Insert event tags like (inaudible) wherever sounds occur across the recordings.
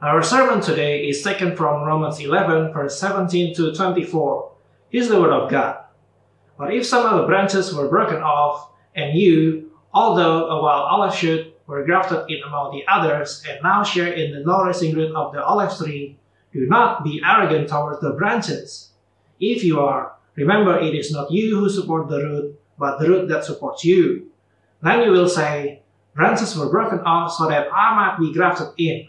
Our sermon today is taken from Romans 11, verse 17 to 24. Here's the word of God. But if some of the branches were broken off, and you, although a wild olive shoot, were grafted in among the others, and now share in the nourishing root of the olive tree, do not be arrogant towards the branches. If you are, remember it is not you who support the root, but the root that supports you. Then you will say, Branches were broken off so that I might be grafted in.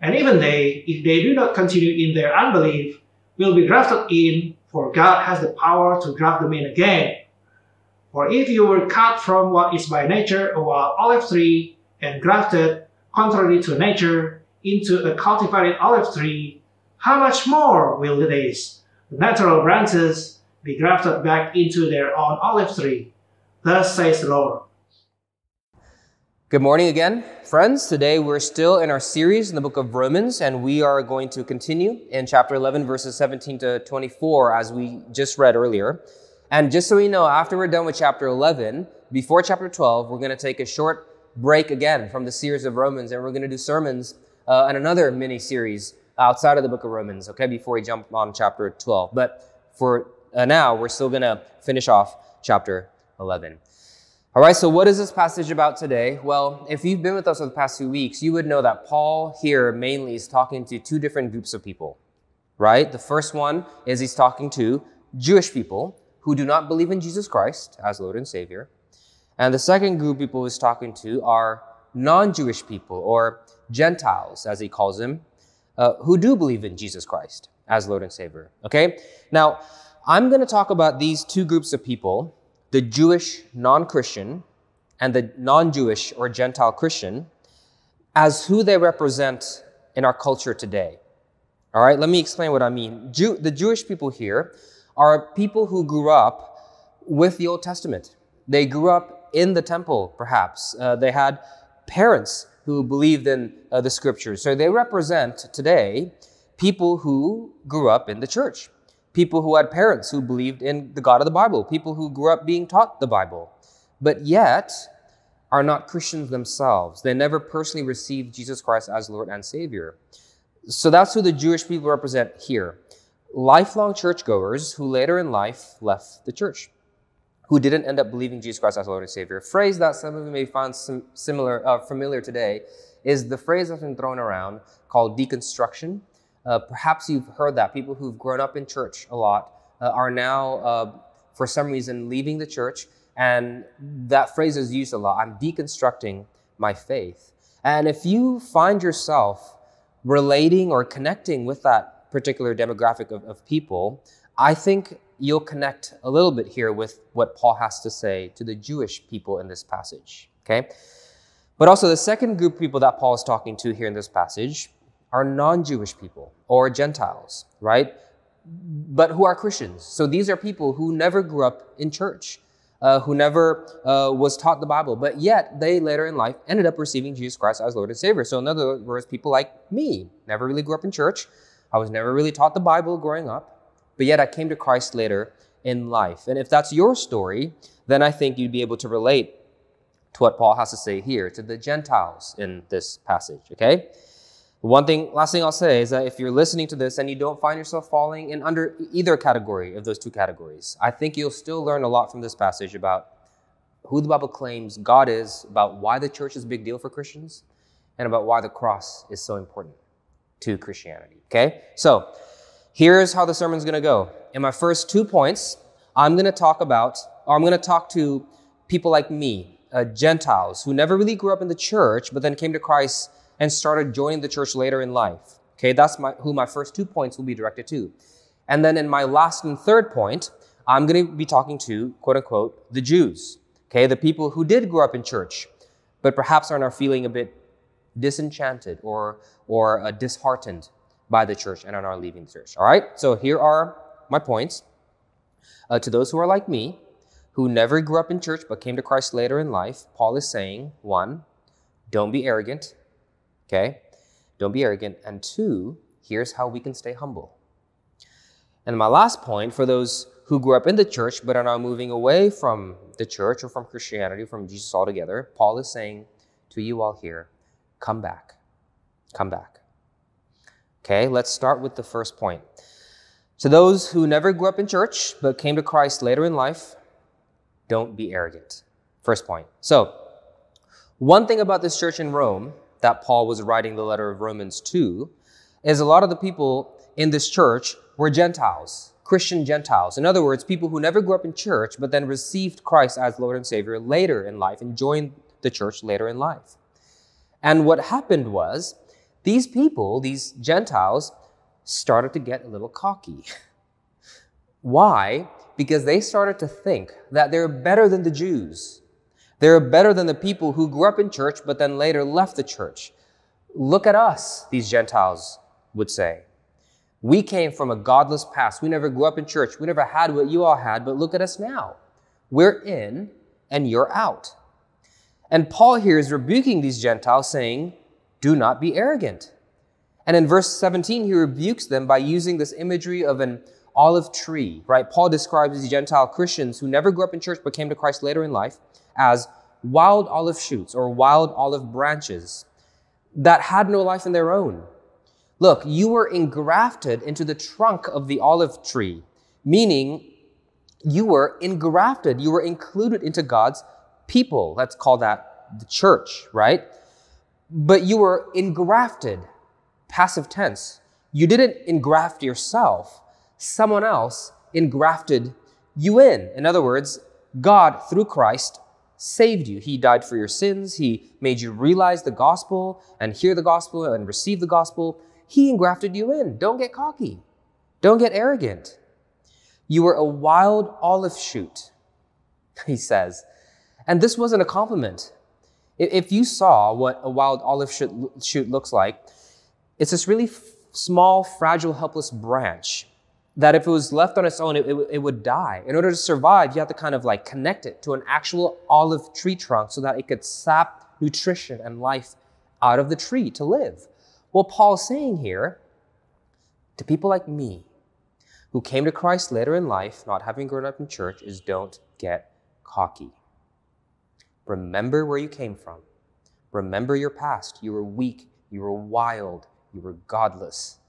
And even they, if they do not continue in their unbelief, will be grafted in, for God has the power to graft them in again. For if you were cut from what is by nature a wild olive tree and grafted, contrary to nature, into a cultivated olive tree, how much more will these, the natural branches, be grafted back into their own olive tree? Thus says the Lord. Good morning again, friends. Today we're still in our series in the book of Romans, and we are going to continue in chapter 11, verses 17 to 24, as we just read earlier. And just so you know, after we're done with chapter 11, before chapter 12, we're going to take a short break again from the series of Romans, and we're going to do sermons uh, and another mini series outside of the book of Romans, okay, before we jump on chapter 12. But for uh, now, we're still going to finish off chapter 11. All right, so what is this passage about today? Well, if you've been with us for the past few weeks, you would know that Paul here mainly is talking to two different groups of people, right? The first one is he's talking to Jewish people who do not believe in Jesus Christ as Lord and Savior. And the second group of people he's talking to are non Jewish people or Gentiles, as he calls them, uh, who do believe in Jesus Christ as Lord and Savior. Okay? Now, I'm going to talk about these two groups of people the Jewish non Christian and the non Jewish or Gentile Christian as who they represent in our culture today. All right, let me explain what I mean. Jew, the Jewish people here are people who grew up with the Old Testament. They grew up in the temple, perhaps. Uh, they had parents who believed in uh, the scriptures. So they represent today people who grew up in the church people who had parents who believed in the God of the Bible, people who grew up being taught the Bible, but yet are not Christians themselves. They never personally received Jesus Christ as Lord and Savior. So that's who the Jewish people represent here. Lifelong churchgoers who later in life left the church, who didn't end up believing Jesus Christ as Lord and Savior. A phrase that some of you may find similar, uh, familiar today is the phrase that's been thrown around called deconstruction uh, perhaps you've heard that. People who've grown up in church a lot uh, are now, uh, for some reason, leaving the church. And that phrase is used a lot. I'm deconstructing my faith. And if you find yourself relating or connecting with that particular demographic of, of people, I think you'll connect a little bit here with what Paul has to say to the Jewish people in this passage. Okay? But also, the second group of people that Paul is talking to here in this passage are non Jewish people or Gentiles, right? But who are Christians. So these are people who never grew up in church, uh, who never uh, was taught the Bible, but yet they later in life ended up receiving Jesus Christ as Lord and Savior. So, in other words, people like me never really grew up in church. I was never really taught the Bible growing up, but yet I came to Christ later in life. And if that's your story, then I think you'd be able to relate to what Paul has to say here to the Gentiles in this passage, okay? One thing, last thing I'll say is that if you're listening to this and you don't find yourself falling in under either category of those two categories, I think you'll still learn a lot from this passage about who the Bible claims God is, about why the church is a big deal for Christians, and about why the cross is so important to Christianity. Okay? So, here's how the sermon's going to go. In my first two points, I'm going to talk about, or I'm going to talk to people like me, uh, Gentiles, who never really grew up in the church, but then came to Christ and started joining the church later in life. Okay, that's my, who my first two points will be directed to. And then in my last and third point, I'm going to be talking to, quote unquote, the Jews. Okay, the people who did grow up in church, but perhaps are now feeling a bit disenchanted or, or uh, disheartened by the church and are not leaving the church. All right? So here are my points. Uh, to those who are like me, who never grew up in church but came to Christ later in life, Paul is saying, one, don't be arrogant. Okay? Don't be arrogant. And two, here's how we can stay humble. And my last point for those who grew up in the church but are now moving away from the church or from Christianity, from Jesus altogether, Paul is saying to you all here, come back. Come back. Okay, let's start with the first point. To those who never grew up in church but came to Christ later in life, don't be arrogant. First point. So, one thing about this church in Rome that Paul was writing the letter of Romans to is a lot of the people in this church were Gentiles, Christian Gentiles. In other words, people who never grew up in church but then received Christ as Lord and Savior later in life and joined the church later in life. And what happened was these people, these Gentiles, started to get a little cocky. (laughs) Why? Because they started to think that they're better than the Jews. They're better than the people who grew up in church but then later left the church. Look at us, these Gentiles would say. We came from a godless past. We never grew up in church. We never had what you all had, but look at us now. We're in and you're out. And Paul here is rebuking these Gentiles, saying, Do not be arrogant. And in verse 17, he rebukes them by using this imagery of an olive tree, right? Paul describes these Gentile Christians who never grew up in church but came to Christ later in life as wild olive shoots or wild olive branches that had no life in their own. Look, you were engrafted into the trunk of the olive tree, meaning you were engrafted, you were included into God's people. Let's call that the church, right? But you were engrafted, passive tense. You didn't engraft yourself, someone else engrafted you in. In other words, God, through Christ, saved you. He died for your sins. He made you realize the gospel and hear the gospel and receive the gospel. He engrafted you in. Don't get cocky. Don't get arrogant. You were a wild olive shoot, (laughs) he says. And this wasn't a compliment. If you saw what a wild olive shoot looks like, it's this really small, fragile, helpless branch that if it was left on its own, it, it, it, would die. In order to survive, you have to kind of like connect it to an actual olive tree trunk so that it could sap nutrition and life out of the tree to live. What Paul's saying here to people like me who came to Christ later in life, not having grown up in church, is don't get cocky. Remember where you came from. Remember your past. You were weak. You were wild. You were godless.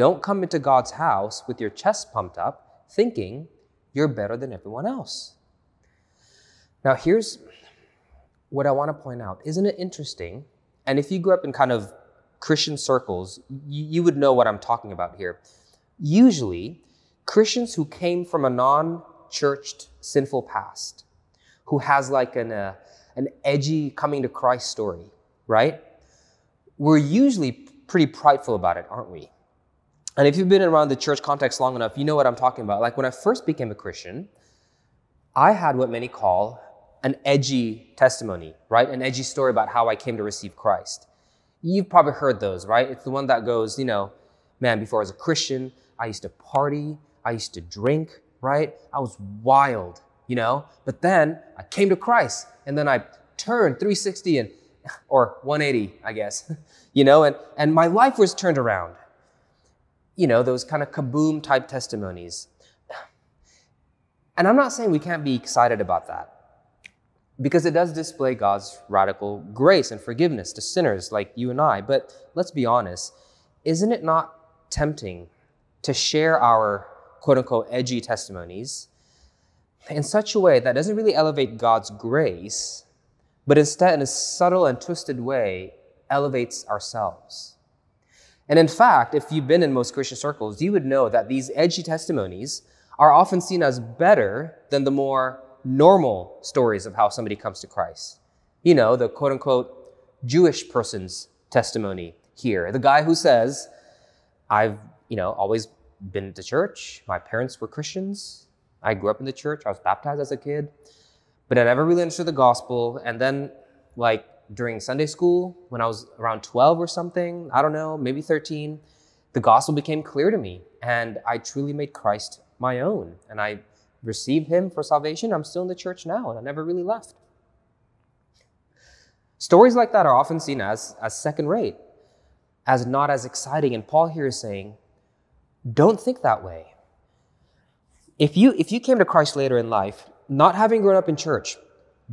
Don't come into God's house with your chest pumped up, thinking you're better than everyone else. Now, here's what I want to point out. Isn't it interesting? And if you grew up in kind of Christian circles, you, you would know what I'm talking about here. Usually, Christians who came from a non churched, sinful past, who has like an, uh, an edgy coming to Christ story, right? We're usually pretty prideful about it, aren't we? And if you've been around the church context long enough, you know what I'm talking about. Like when I first became a Christian, I had what many call an edgy testimony, right? An edgy story about how I came to receive Christ. You've probably heard those, right? It's the one that goes, you know, man, before I was a Christian, I used to party, I used to drink, right? I was wild, you know? But then I came to Christ and then I turned 360 and or 180, I guess, (laughs) you know, and, and my life was turned around you know, those kind of kaboom type testimonies. And I'm not saying we can't be excited about that because it does display God's radical grace and forgiveness to sinners like you and I. But let's be honest, isn't it not tempting to share our quote unquote edgy testimonies in such a way that doesn't really elevate God's grace, but instead, in a subtle and twisted way, elevates ourselves? And in fact, if you've been in most Christian circles, you would know that these edgy testimonies are often seen as better than the more normal stories of how somebody comes to Christ. You know, the quote unquote Jewish person's testimony here. The guy who says, I've, you know, always been to church. My parents were Christians. I grew up in the church. I was baptized as a kid, but I never really understood the gospel. And then, like, during Sunday school when I was around 12 or something, I don't know, maybe 13, the gospel became clear to me, and I truly made Christ my own. And I received him for salvation. I'm still in the church now, and I never really left. Stories like that are often seen as, as second rate, as not as exciting. And Paul here is saying, don't think that way. If you, if you came to Christ later in life, not having grown up in church,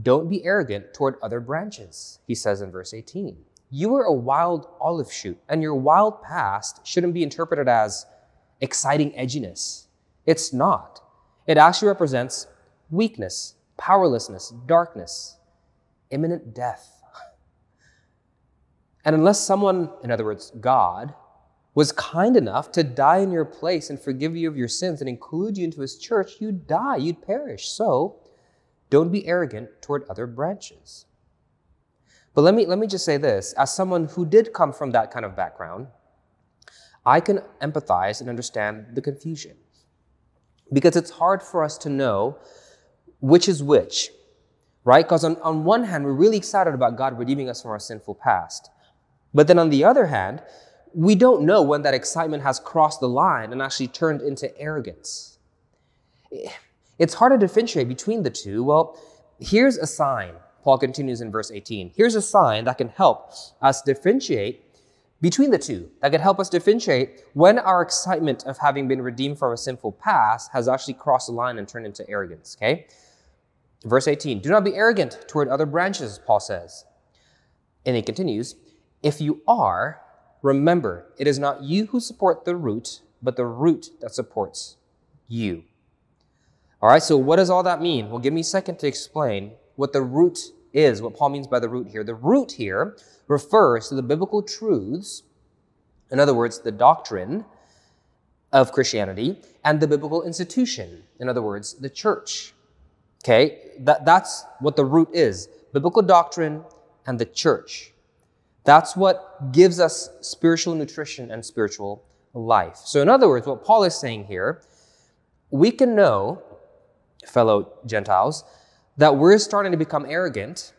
don't be arrogant toward other branches, he says in verse 18. You are a wild olive shoot, and your wild past shouldn't be interpreted as exciting edginess. It's not. It actually represents weakness, powerlessness, darkness, imminent death. And unless someone, in other words, God, was kind enough to die in your place and forgive you of your sins and include you into his church, you'd die, you'd perish. So don't be arrogant toward other branches. But let me, let me just say this as someone who did come from that kind of background, I can empathize and understand the confusion because it's hard for us to know which is which, right? Because on, on one hand, we're really excited about God redeeming us from our sinful past. But then on the other hand, we don't know when that excitement has crossed the line and actually turned into arrogance. It's hard to differentiate between the two. Well, here's a sign. Paul continues in verse 18. Here's a sign that can help us differentiate between the two that can help us differentiate when our excitement of having been redeemed from a sinful past has actually crossed the line and turned into arrogance. Okay? Verse 18 Do not be arrogant toward other branches, Paul says. And he continues If you are, remember, it is not you who support the root, but the root that supports you. All right, so what does all that mean? Well, give me a second to explain what the root is, what Paul means by the root here. The root here refers to the biblical truths, in other words, the doctrine of Christianity, and the biblical institution, in other words, the church. Okay, that, that's what the root is biblical doctrine and the church. That's what gives us spiritual nutrition and spiritual life. So, in other words, what Paul is saying here, we can know, fellow Gentiles, that we're starting to become arrogant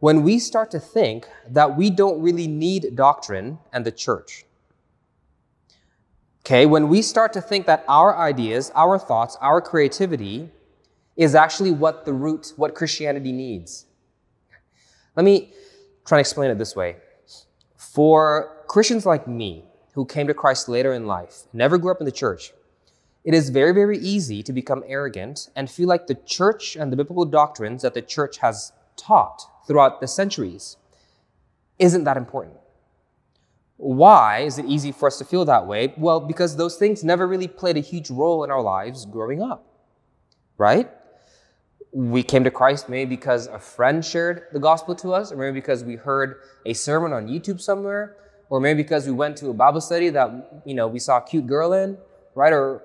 when we start to think that we don't really need doctrine and the church. Okay, when we start to think that our ideas, our thoughts, our creativity is actually what the root, what Christianity needs. Let me try to explain it this way. For Christians like me, who came to Christ later in life, never grew up in the church, it is very, very easy to become arrogant and feel like the church and the biblical doctrines that the church has taught throughout the centuries isn't that important. Why is it easy for us to feel that way? Well, because those things never really played a huge role in our lives growing up, right? We came to Christ maybe because a friend shared the gospel to us, or maybe because we heard a sermon on YouTube somewhere, or maybe because we went to a Bible study that, you know, we saw a cute girl in, right? Or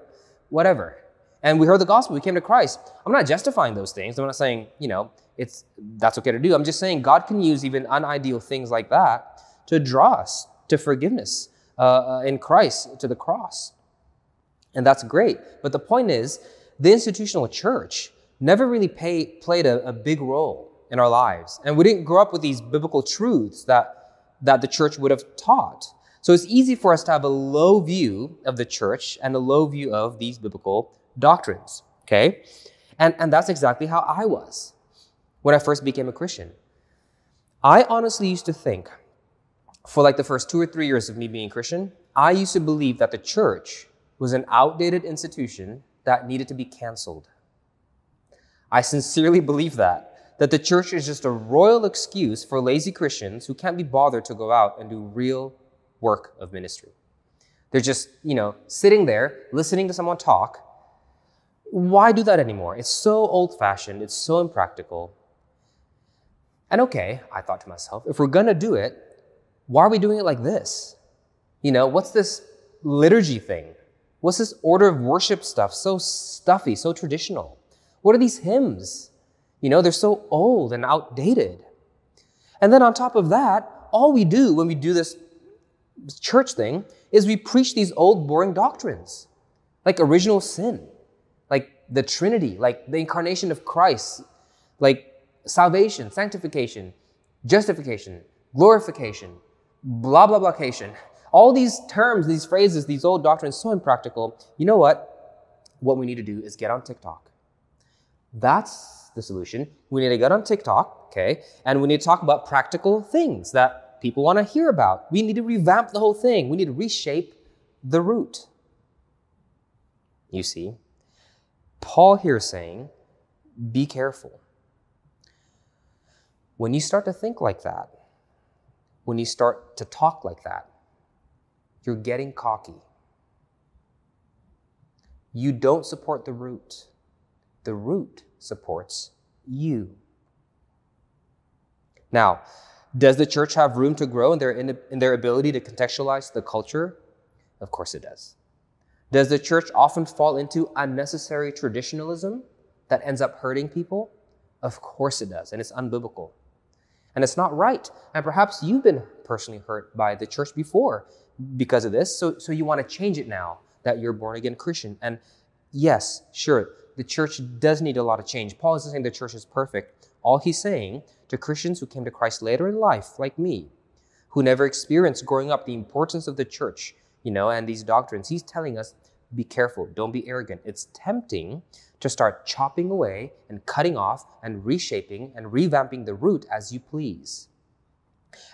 whatever. And we heard the gospel, we came to Christ. I'm not justifying those things. I'm not saying, you know, it's that's okay to do. I'm just saying God can use even unideal things like that to draw us to forgiveness uh, uh, in Christ to the cross. And that's great. But the point is, the institutional church never really pay, played a, a big role in our lives. And we didn't grow up with these biblical truths that, that the church would have taught. So it's easy for us to have a low view of the church and a low view of these biblical doctrines. Okay? And, and that's exactly how I was when I first became a Christian. I honestly used to think, for like the first two or three years of me being Christian, I used to believe that the church was an outdated institution that needed to be canceled. I sincerely believe that, that the church is just a royal excuse for lazy Christians who can't be bothered to go out and do real work of ministry. They're just, you know, sitting there listening to someone talk. Why do that anymore? It's so old fashioned, it's so impractical. And okay, I thought to myself, if we're gonna do it, why are we doing it like this? You know, what's this liturgy thing? What's this order of worship stuff? So stuffy, so traditional. What are these hymns? You know, they're so old and outdated. And then on top of that, all we do when we do this church thing is we preach these old, boring doctrines, like original sin, like the Trinity, like the incarnation of Christ, like salvation, sanctification, justification, glorification, blah, blah, blahcation. All these terms, these phrases, these old doctrines, so impractical. You know what? What we need to do is get on TikTok. That's the solution. We need to get on TikTok, okay? And we need to talk about practical things that people want to hear about. We need to revamp the whole thing. We need to reshape the root. You see, Paul here saying, be careful. When you start to think like that, when you start to talk like that, you're getting cocky. You don't support the root. The root supports you. Now, does the church have room to grow in their, in their ability to contextualize the culture? Of course it does. Does the church often fall into unnecessary traditionalism that ends up hurting people? Of course it does, and it's unbiblical. And it's not right. And perhaps you've been personally hurt by the church before because of this, so, so you want to change it now that you're born again Christian. And yes, sure, the church does need a lot of change. Paul isn't saying the church is perfect. All he's saying to Christians who came to Christ later in life, like me, who never experienced growing up the importance of the church, you know, and these doctrines, he's telling us be careful, don't be arrogant. It's tempting to start chopping away and cutting off and reshaping and revamping the root as you please.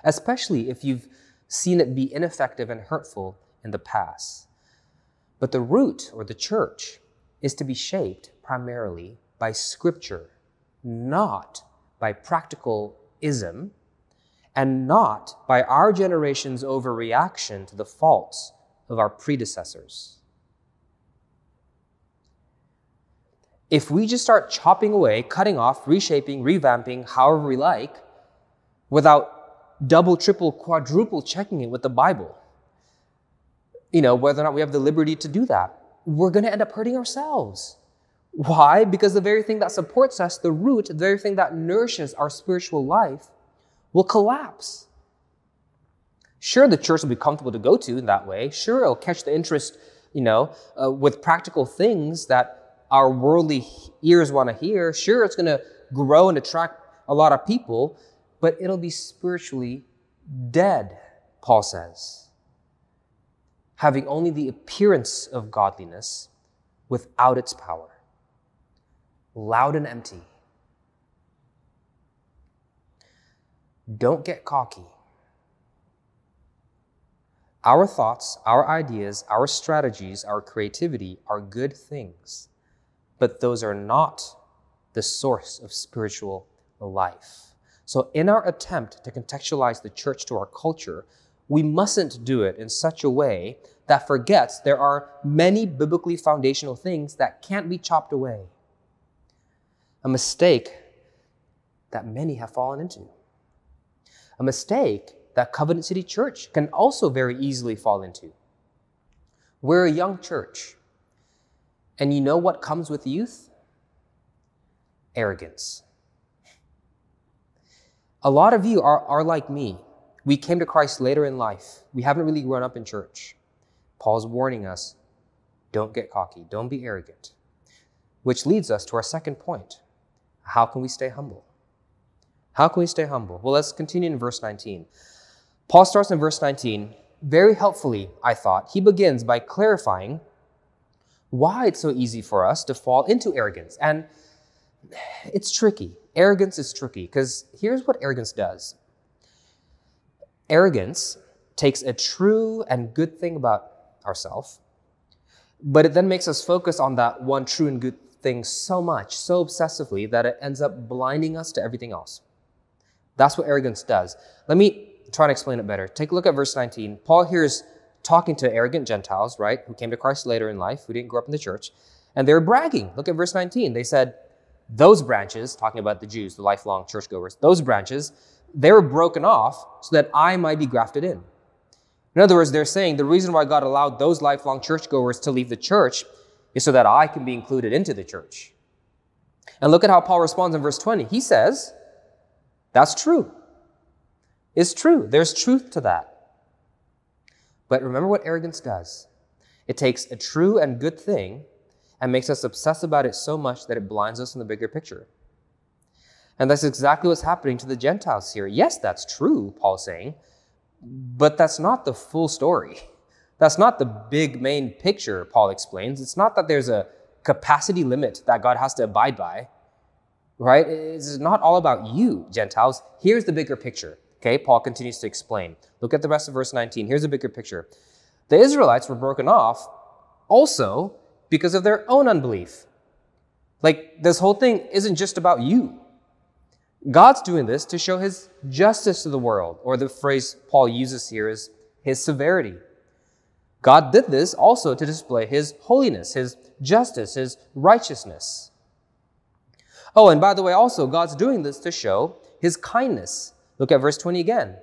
Especially if you've seen it be ineffective and hurtful in the past. But the root or the church is to be shaped primarily by scripture, not by practical ism, and not by our generation's overreaction to the faults of our predecessors. If we just start chopping away, cutting off, reshaping, revamping, however we like, without double, triple, quadruple checking it with the Bible, you know, whether or not we have the liberty to do that, we're going to end up hurting ourselves. Why? Because the very thing that supports us, the root, the very thing that nourishes our spiritual life, will collapse. Sure, the church will be comfortable to go to in that way. Sure, it'll catch the interest, you know, uh, with practical things that our worldly ears want to hear. Sure, it's going to grow and attract a lot of people, but it'll be spiritually dead, Paul says. Having only the appearance of godliness without its power. Loud and empty. Don't get cocky. Our thoughts, our ideas, our strategies, our creativity are good things but those are not the source of spiritual life. So, in our attempt to contextualize the church to our culture, we mustn't do it in such a way that forgets there are many biblically foundational things that can't be chopped away. A mistake that many have fallen into. A mistake that Covenant City Church can also very easily fall into. We're a young church. And you know what comes with youth? Arrogance. A lot of you are, are like me. We came to Christ later in life. We haven't really grown up in church. Paul's warning us don't get cocky, don't be arrogant. Which leads us to our second point how can we stay humble? How can we stay humble? Well, let's continue in verse 19. Paul starts in verse 19. Very helpfully, I thought, he begins by clarifying why it's so easy for us to fall into arrogance. And it's tricky. Arrogance is tricky because here's what arrogance does arrogance takes a true and good thing about ourselves, but it then makes us focus on that one true and good thing so much, so obsessively, that it ends up blinding us to everything else. That's what arrogance does. Let me try and explain it better. Take a look at verse 19. Paul here is talking to arrogant Gentiles, right, who came to Christ later in life, who didn't grow up in the church, and they're bragging. Look at verse 19. They said, Those branches, talking about the Jews, the lifelong churchgoers, those branches, they were broken off so that I might be grafted in. In other words, they're saying the reason why God allowed those lifelong churchgoers to leave the church is so that I can be included into the church. And look at how Paul responds in verse 20. He says, That's true. It's true. There's truth to that. But remember what arrogance does it takes a true and good thing and makes us obsess about it so much that it blinds us in the bigger picture. And that's exactly what's happening to the Gentiles here. Yes, that's true, Paul's saying, But that's not the full story. (laughs) That's not the big main picture, Paul explains. It's not that there's a capacity limit that God has to abide by, right? It's not all about you, Gentiles. Here's the bigger picture. Okay, Paul continues to explain. Look at the rest of verse 19. Here's a bigger picture. The Israelites were broken off also because of their own unbelief. Like, this whole thing isn't just about you. God's doing this to show his justice to the world, or the phrase Paul uses here is his severity. God did this also to display his holiness, his justice, his righteousness. Oh, and by the way, also, God's doing this to show his kindness. Look at verse 20 again.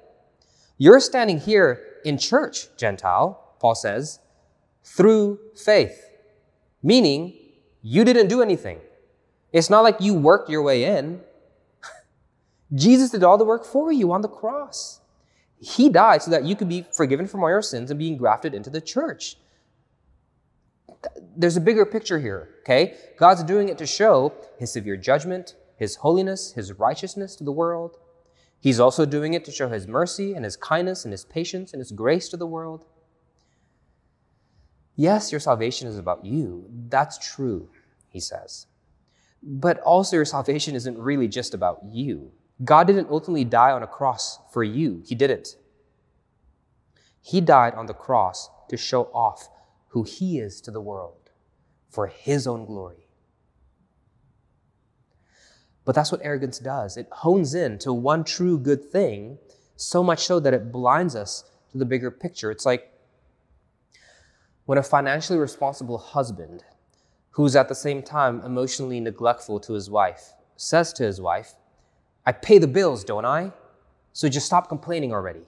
You're standing here in church, Gentile, Paul says, through faith, meaning you didn't do anything. It's not like you worked your way in. (laughs) Jesus did all the work for you on the cross. He died so that you could be forgiven from all your sins and being grafted into the church. There's a bigger picture here, okay? God's doing it to show his severe judgment, his holiness, his righteousness to the world. He's also doing it to show his mercy and his kindness and his patience and his grace to the world. Yes, your salvation is about you. That's true, he says. But also, your salvation isn't really just about you. God didn't ultimately die on a cross for you. He didn't. He died on the cross to show off who He is to the world for His own glory. But that's what arrogance does. It hones in to one true good thing, so much so that it blinds us to the bigger picture. It's like when a financially responsible husband, who's at the same time emotionally neglectful to his wife, says to his wife, I pay the bills, don't I? So just stop complaining already.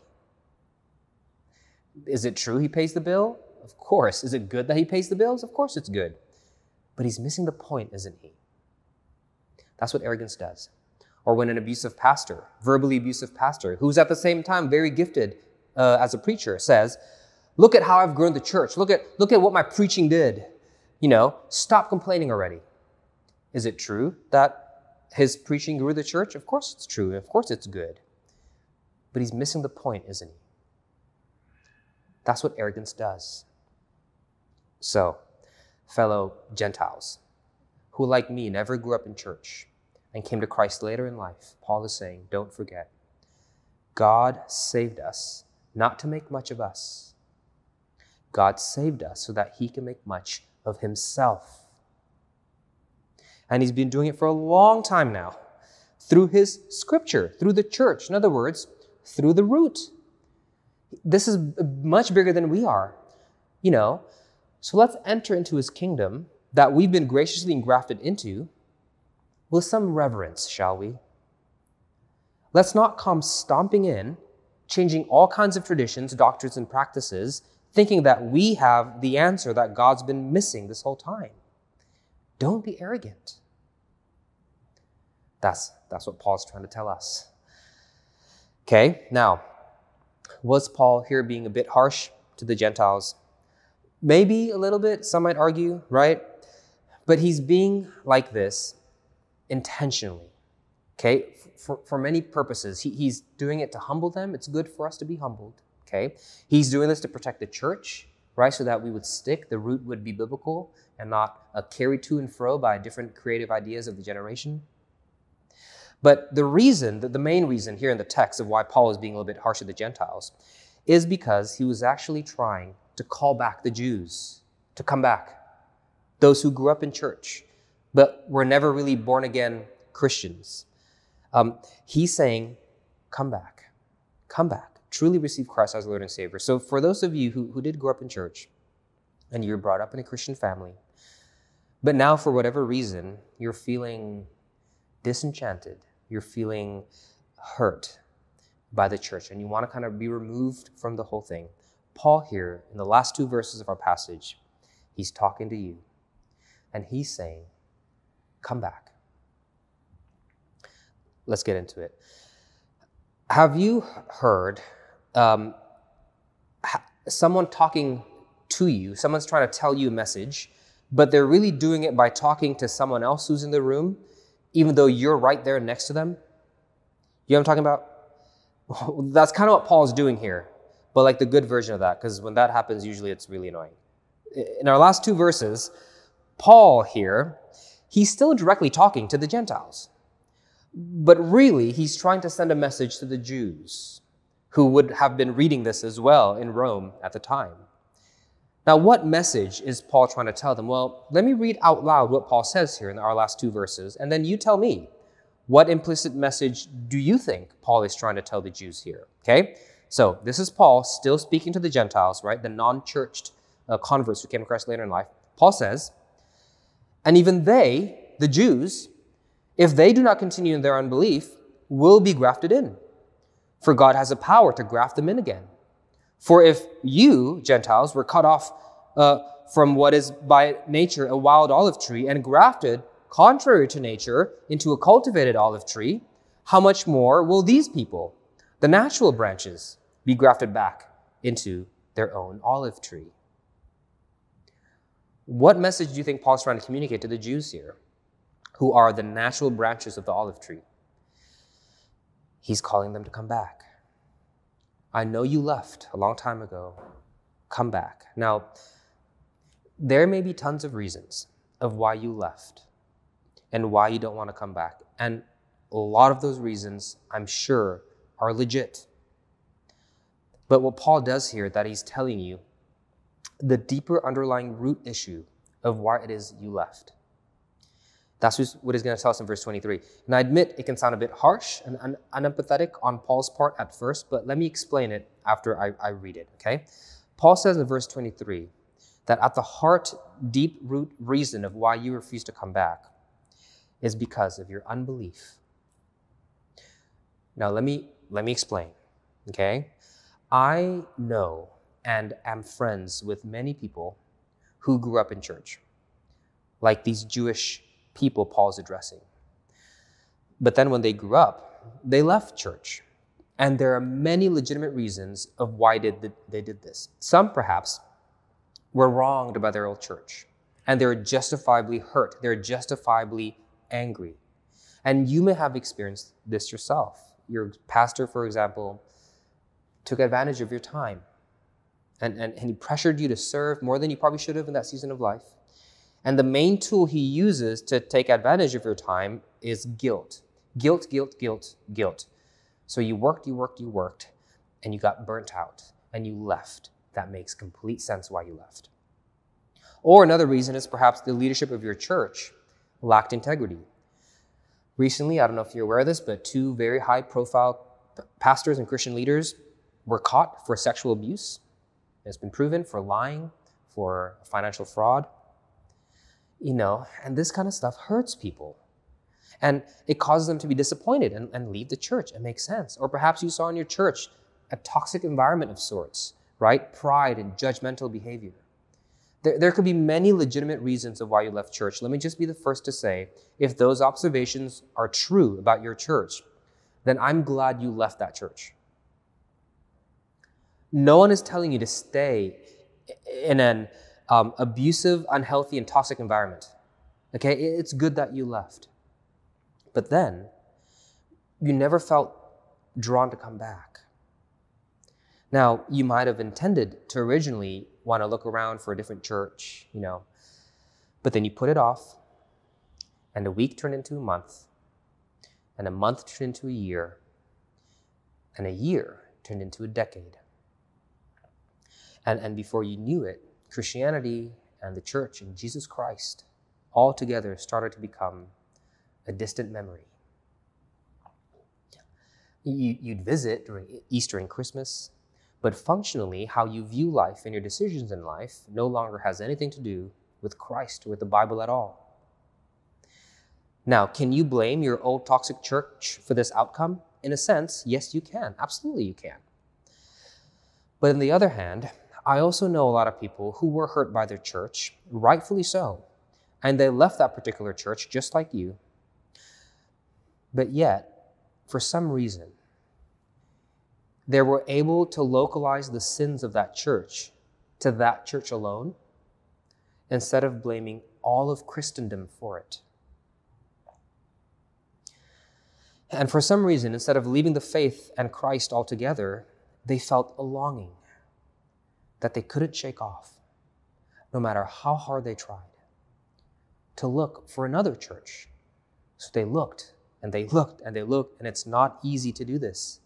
Is it true he pays the bill? Of course. Is it good that he pays the bills? Of course it's good. But he's missing the point, isn't he? That's what arrogance does. Or when an abusive pastor, verbally abusive pastor, who's at the same time very gifted uh, as a preacher, says, Look at how I've grown the church. Look at, look at what my preaching did. You know, stop complaining already. Is it true that his preaching grew the church? Of course it's true. Of course it's good. But he's missing the point, isn't he? That's what arrogance does. So, fellow Gentiles who, like me, never grew up in church and came to Christ later in life, Paul is saying, don't forget, God saved us not to make much of us. God saved us so that he can make much of himself. And he's been doing it for a long time now through his scripture, through the church. In other words, through the root. This is much bigger than we are, you know. So let's enter into his kingdom that we've been graciously engrafted into with some reverence, shall we? Let's not come stomping in, changing all kinds of traditions, doctrines, and practices, thinking that we have the answer that God's been missing this whole time. Don't be arrogant. That's, that's what Paul's trying to tell us. Okay, now, was Paul here being a bit harsh to the Gentiles? Maybe a little bit, some might argue, right? But he's being like this intentionally, okay? For, for many purposes. He, he's doing it to humble them. It's good for us to be humbled, okay? He's doing this to protect the church, right? So that we would stick, the root would be biblical and not carried to and fro by different creative ideas of the generation. But the reason, the main reason here in the text of why Paul is being a little bit harsh to the Gentiles is because he was actually trying to call back the Jews to come back. Those who grew up in church, but were never really born again Christians. Um, he's saying, come back, come back, truly receive Christ as Lord and Savior. So, for those of you who, who did grow up in church and you were brought up in a Christian family, but now for whatever reason you're feeling disenchanted, you're feeling hurt by the church and you want to kind of be removed from the whole thing, Paul here, in the last two verses of our passage, he's talking to you and he's saying, Come back. Let's get into it. Have you heard um, someone talking to you? Someone's trying to tell you a message, but they're really doing it by talking to someone else who's in the room even though you're right there next to them? You know what I'm talking about? (laughs) That's kind of what Paul's doing here. but like the good version of that, because when that happens, usually it's really annoying. In our last two verses, Paul here, he's still directly talking to the Gentiles. But really, he's trying to send a message to the Jews who would have been reading this as well in Rome at the time. Now, what message is Paul trying to tell them? Well, let me read out loud what Paul says here in our last two verses, and then you tell me what implicit message do you think Paul is trying to tell the Jews here? Okay? So, this is Paul still speaking to the Gentiles, right? The non churched uh, converts who came across later in life. Paul says, and even they, the Jews, if they do not continue in their unbelief, will be grafted in. For God has a power to graft them in again. For if you, Gentiles, were cut off uh, from what is by nature a wild olive tree and grafted, contrary to nature, into a cultivated olive tree, how much more will these people, the natural branches, be grafted back into their own olive tree? What message do you think Paul's trying to communicate to the Jews here, who are the natural branches of the olive tree? He's calling them to come back. I know you left a long time ago. Come back. Now, there may be tons of reasons of why you left and why you don't want to come back. And a lot of those reasons, I'm sure, are legit. But what Paul does here, that he's telling you the deeper underlying root issue of why it is you left. That's what he's going to tell us in verse 23. And I admit it can sound a bit harsh and un- unempathetic on Paul's part at first, but let me explain it after I, I read it, okay? Paul says in verse 23 that at the heart, deep root reason of why you refuse to come back is because of your unbelief. Now let me let me explain. Okay? I know and am friends with many people who grew up in church, like these Jewish people Paul's addressing. But then when they grew up, they left church. And there are many legitimate reasons of why did they did this. Some perhaps were wronged by their old church, and they're justifiably hurt. They're justifiably angry. And you may have experienced this yourself. Your pastor, for example, took advantage of your time and, and, and he pressured you to serve more than you probably should have in that season of life. And the main tool he uses to take advantage of your time is guilt. Guilt, guilt, guilt, guilt. So you worked, you worked, you worked, and you got burnt out and you left. That makes complete sense why you left. Or another reason is perhaps the leadership of your church lacked integrity. Recently, I don't know if you're aware of this, but two very high profile pastors and Christian leaders were caught for sexual abuse it's been proven for lying, for financial fraud. You know, and this kind of stuff hurts people. And it causes them to be disappointed and, and leave the church. It makes sense. Or perhaps you saw in your church a toxic environment of sorts, right? Pride and judgmental behavior. There, there could be many legitimate reasons of why you left church. Let me just be the first to say if those observations are true about your church, then I'm glad you left that church. No one is telling you to stay in an um, abusive, unhealthy, and toxic environment. Okay, it's good that you left. But then, you never felt drawn to come back. Now, you might have intended to originally want to look around for a different church, you know, but then you put it off, and a week turned into a month, and a month turned into a year, and a year turned into a decade. And, and before you knew it, Christianity and the church and Jesus Christ all together started to become a distant memory. You, would visit during Easter and Christmas, but functionally, how you view life and your decisions in life no longer has anything to do with Christ or with the Bible at all. Now, can you blame your old toxic church for this outcome? In a sense, yes, you can. Absolutely, you can. But on the other hand, I also know a lot of people who were hurt by their church, rightfully so, and they left that particular church just like you. But yet, for some reason, they were able to localize the sins of that church to that church alone instead of blaming all of Christendom for it. And for some reason, instead of leaving the faith and Christ altogether, they felt a longing that they couldn't shake off, no matter how hard they tried, to look for another church. So they looked and they looked and they looked, and it's not easy to do this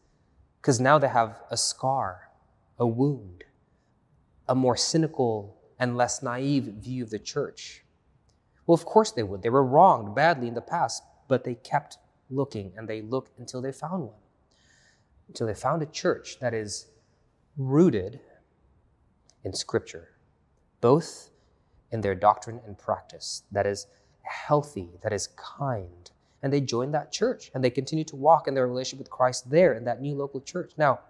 because now they have a scar, a wound, a more cynical and less naive view of the church. Well, of course they would. They were wronged badly in the past, but they kept looking and they looked until they found one. Until they found a church that is rooted in Scripture, both in their doctrine and practice, that is healthy, that is kind. And they joined that church and they continue to walk in their relationship with Christ there in that new local church. Now,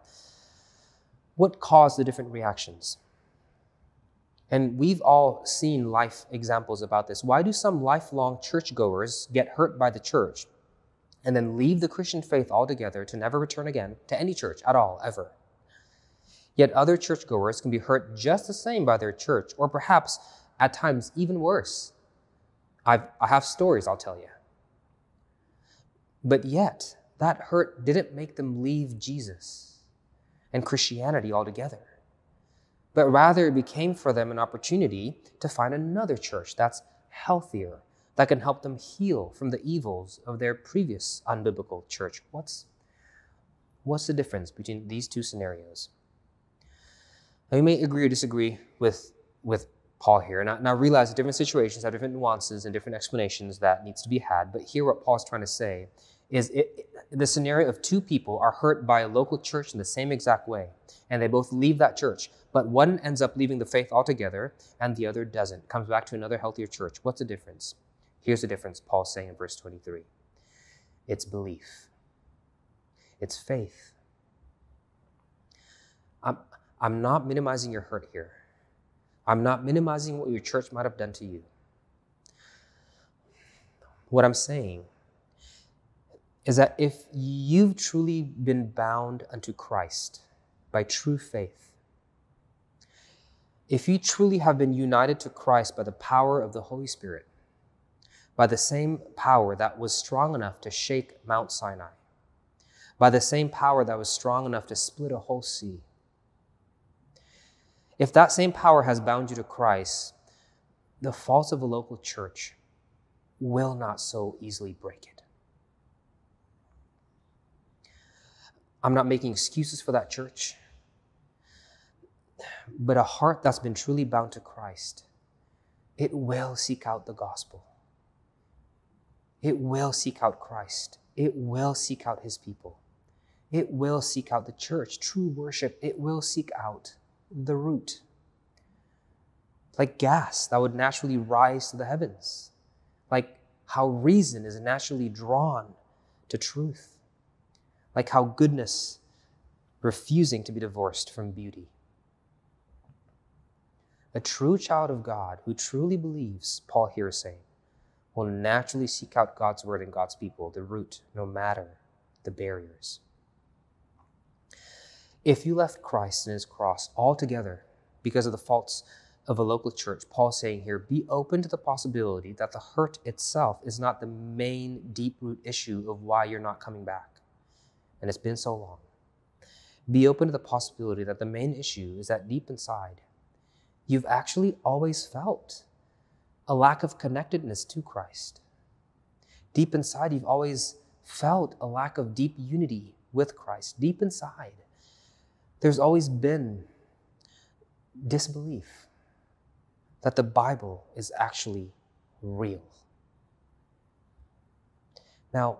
what caused the different reactions? And we've all seen life examples about this. Why do some lifelong churchgoers get hurt by the church and then leave the Christian faith altogether to never return again to any church at all, ever? Yet other churchgoers can be hurt just the same by their church, or perhaps at times even worse. I've, I have stories I'll tell you. But yet, that hurt didn't make them leave Jesus and Christianity altogether but rather it became for them an opportunity to find another church that's healthier, that can help them heal from the evils of their previous unbiblical church. What's, what's the difference between these two scenarios? Now, you may agree or disagree with, with Paul here. And I, realize that different situations have different nuances and different explanations that needs to be had. But here, what Paul's trying to say is it, the scenario of two people are hurt by a local church in the same exact way, and they both leave that church, but one ends up leaving the faith altogether and the other doesn't, comes back to another healthier church. What's the difference? Here's the difference Paul's saying in verse 23 it's belief, it's faith. I'm, I'm not minimizing your hurt here. I'm not minimizing what your church might have done to you. What I'm saying is that if you've truly been bound unto Christ by true faith, if you truly have been united to Christ by the power of the Holy Spirit, by the same power that was strong enough to shake Mount Sinai, by the same power that was strong enough to split a whole sea, if that same power has bound you to Christ, the faults of a local church will not so easily break it. I'm not making excuses for that church, but a heart that's been truly bound to Christ, it will seek out the gospel. It will seek out Christ. It will seek out his people. It will seek out the church, true worship. It will seek out the root. Like gas that would naturally rise to the heavens. Like how reason is naturally drawn to truth like how goodness refusing to be divorced from beauty. A true child of God who truly believes, Paul here is saying, will naturally seek out God's word and God's people, the root, no matter the barriers. If you left Christ and his cross altogether because of the faults of a local church, Paul's saying here, be open to the possibility that the hurt itself is not the main deep root issue of why you're not coming back and it's been so long. Be open to the possibility that the main issue is that deep inside, you've actually always felt a lack of connectedness to Christ. Deep inside, you've always felt a lack of deep unity with Christ. Deep inside, there's always been disbelief that the Bible is actually real. Now,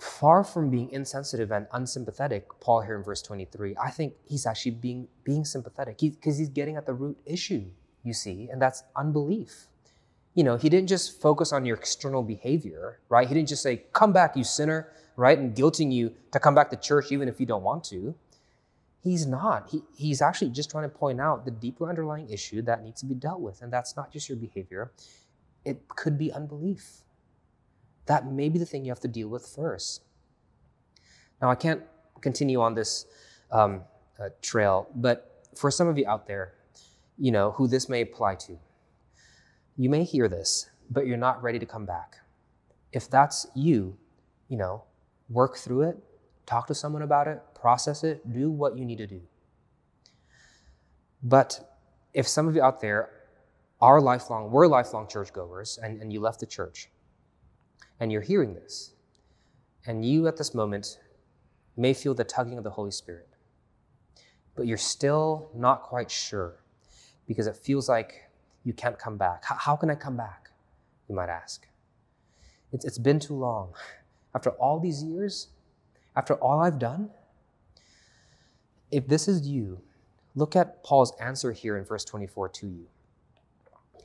far from being insensitive and unsympathetic, Paul here in verse 23, I think he's actually being, being sympathetic because he, he's getting at the root issue, you see, and that's unbelief. You know, he didn't just focus on your external behavior, right? He didn't just say, come back, you sinner, right? And guilting you to come back to church even if you don't want to. He's not. He, he's actually just trying to point out the deeper underlying issue that needs to be dealt with. And that's not just your behavior, it could be unbelief that may be the thing you have to deal with first. Now, I can't continue on this um, uh, trail, but for some of you out there, you know, who this may apply to, you may hear this, but you're not ready to come back. If that's you, you know, work through it, talk to someone about it, process it, do what you need to do. But if some of you out there are lifelong, were lifelong churchgoers, and, and you left the church, and you're hearing this, and you at this moment may feel the tugging of the Holy Spirit, but you're still not quite sure because it feels like you can't come back. How, can I come back? You might ask. It's, it's been too long. (laughs) After all these years, after all I've done, if this is you, look at Paul's answer here in verse 24 to you.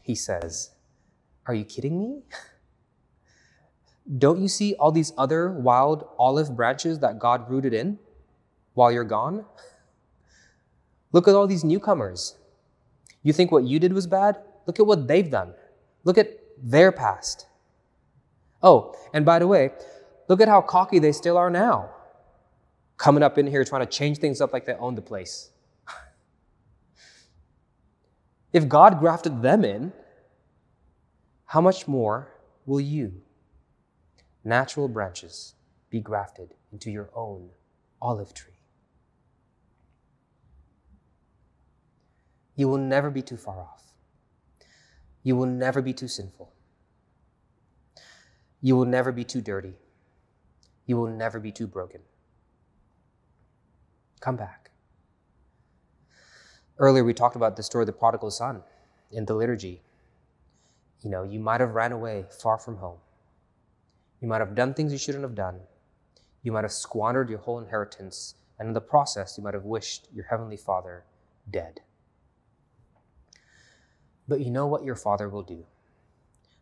He says, Are you kidding me? (laughs) Don't you see all these other wild olive branches that God rooted in while you're gone? (laughs) Look at all these newcomers. You think what you did was bad? Look at what they've done. Look at their past. Oh, and by the way, look at how cocky they still are now. Coming up in here trying to change things up like they own the place. (laughs) if God grafted them in, how much more will you, natural branches, be grafted into your own olive tree? You will never be too far off. You will never be too sinful. You will never be too dirty. You will never be too broken. Come back. Earlier, we talked about the story of the prodigal son in the liturgy. You know, you might have ran away far from home. You might have done things you shouldn't have done. You might have squandered your whole inheritance, and in the process, you might have wished your heavenly Father dead. But you know what your Father will do?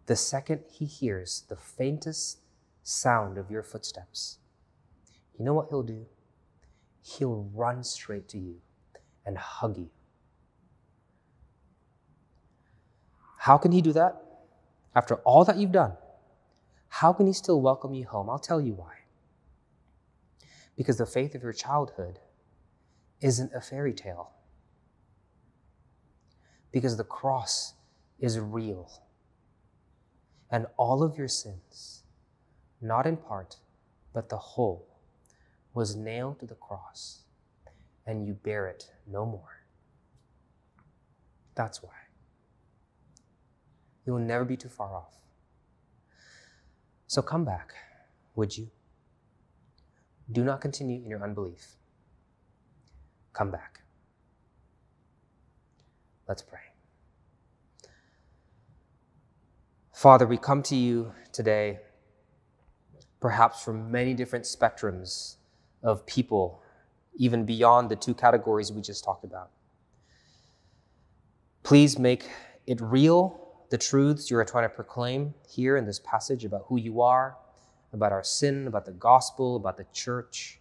The second he hears the faintest sound of your footsteps, you know what he'll do? He'll run straight to you and hug you. How can he do that? After all that you've done, how can he still welcome you home? I'll tell you why. Because the faith of your childhood isn't a fairy tale because the cross is real. And all of your sins, not in part, but the whole, was nailed to the cross, and you bear it no more. That's why. You will never be too far off. So come back, would you? Do not continue in your unbelief. Come back. Let's pray. Father, we come to you today, perhaps from many different spectrums of people, even beyond the two categories we just talked about. Please make it real, the truths you are trying to proclaim here in this passage about who you are, about our sin, about the gospel, about the church.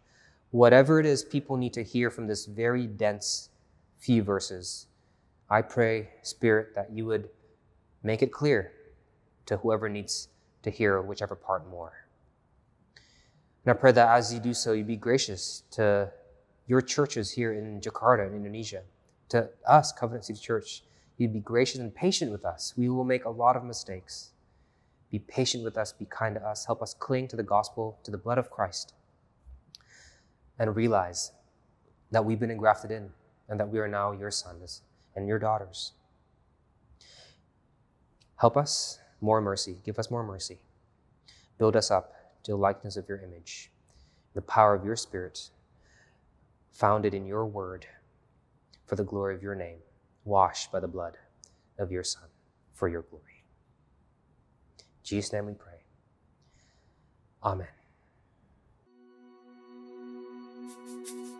Whatever it is people need to hear from this very dense few verses, I pray, Spirit, that you would make it clear to whoever needs to hear whichever part more. And I pray that as you do so, you be gracious to your churches here in Jakarta, in Indonesia, to us, Covenant City Church. You'd be gracious and patient with us. We will make a lot of mistakes. Be patient with us, be kind to us, help us cling to the gospel, to the blood of Christ, and realize that we've been engrafted in and that we are now your sons and your daughters. Help us, more mercy. Give us more mercy. Build us up to the likeness of your image, the power of your Spirit, founded in your word for the glory of your name, washed by the blood of your Son for your glory. In Jesus' name we pray. Amen.